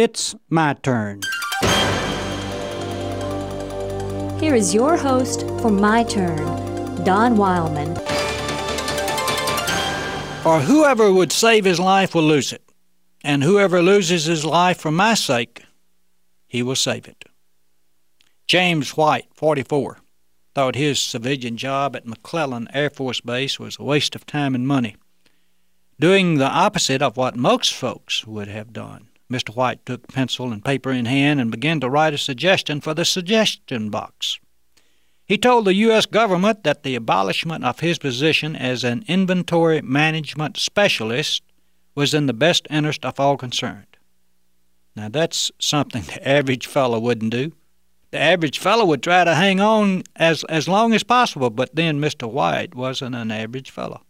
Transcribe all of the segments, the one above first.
It's my turn. Here is your host for My Turn, Don Wildman. For whoever would save his life will lose it, and whoever loses his life for my sake, he will save it. James White, 44, thought his civilian job at McClellan Air Force Base was a waste of time and money. Doing the opposite of what most folks would have done, Mr. White took pencil and paper in hand and began to write a suggestion for the suggestion box. He told the U.S. government that the abolishment of his position as an inventory management specialist was in the best interest of all concerned. Now, that's something the average fellow wouldn't do. The average fellow would try to hang on as, as long as possible, but then Mr. White wasn't an average fellow.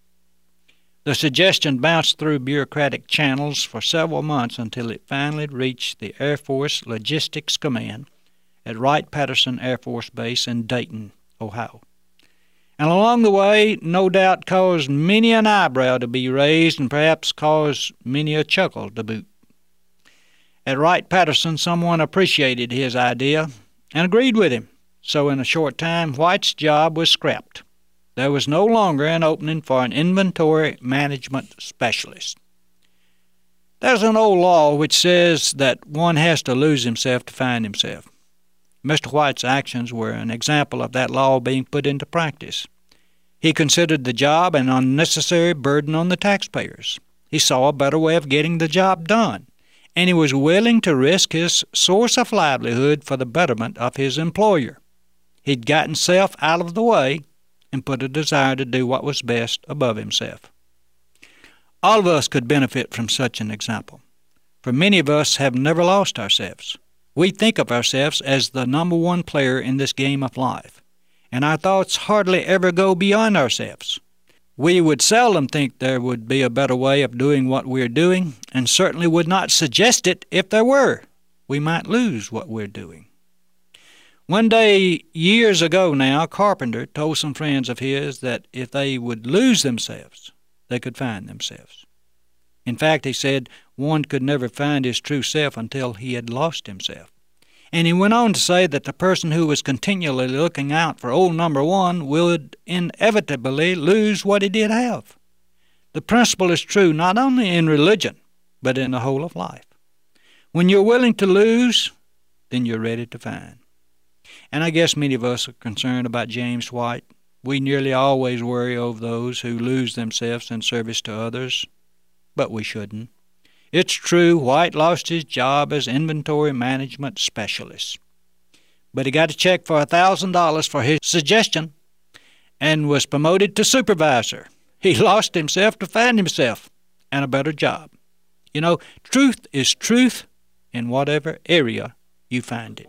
The suggestion bounced through bureaucratic channels for several months until it finally reached the Air Force Logistics Command at Wright Patterson Air Force Base in Dayton, Ohio. And along the way, no doubt caused many an eyebrow to be raised and perhaps caused many a chuckle to boot. At Wright Patterson, someone appreciated his idea and agreed with him, so in a short time, White's job was scrapped. There was no longer an opening for an inventory management specialist. There's an old law which says that one has to lose himself to find himself. Mr. White's actions were an example of that law being put into practice. He considered the job an unnecessary burden on the taxpayers. He saw a better way of getting the job done, and he was willing to risk his source of livelihood for the betterment of his employer. He'd gotten self out of the way and put a desire to do what was best above himself. All of us could benefit from such an example, for many of us have never lost ourselves. We think of ourselves as the number one player in this game of life, and our thoughts hardly ever go beyond ourselves. We would seldom think there would be a better way of doing what we're doing, and certainly would not suggest it if there were. We might lose what we're doing. One day, years ago now, a Carpenter told some friends of his that if they would lose themselves, they could find themselves. In fact, he said one could never find his true self until he had lost himself. And he went on to say that the person who was continually looking out for old number one would inevitably lose what he did have. The principle is true not only in religion, but in the whole of life. When you're willing to lose, then you're ready to find. And I guess many of us are concerned about James White. We nearly always worry over those who lose themselves in service to others but we shouldn't. It's true, White lost his job as inventory management specialist. But he got a check for a $1,000 for his suggestion and was promoted to supervisor. He lost himself to find himself and a better job. You know, truth is truth in whatever area you find it.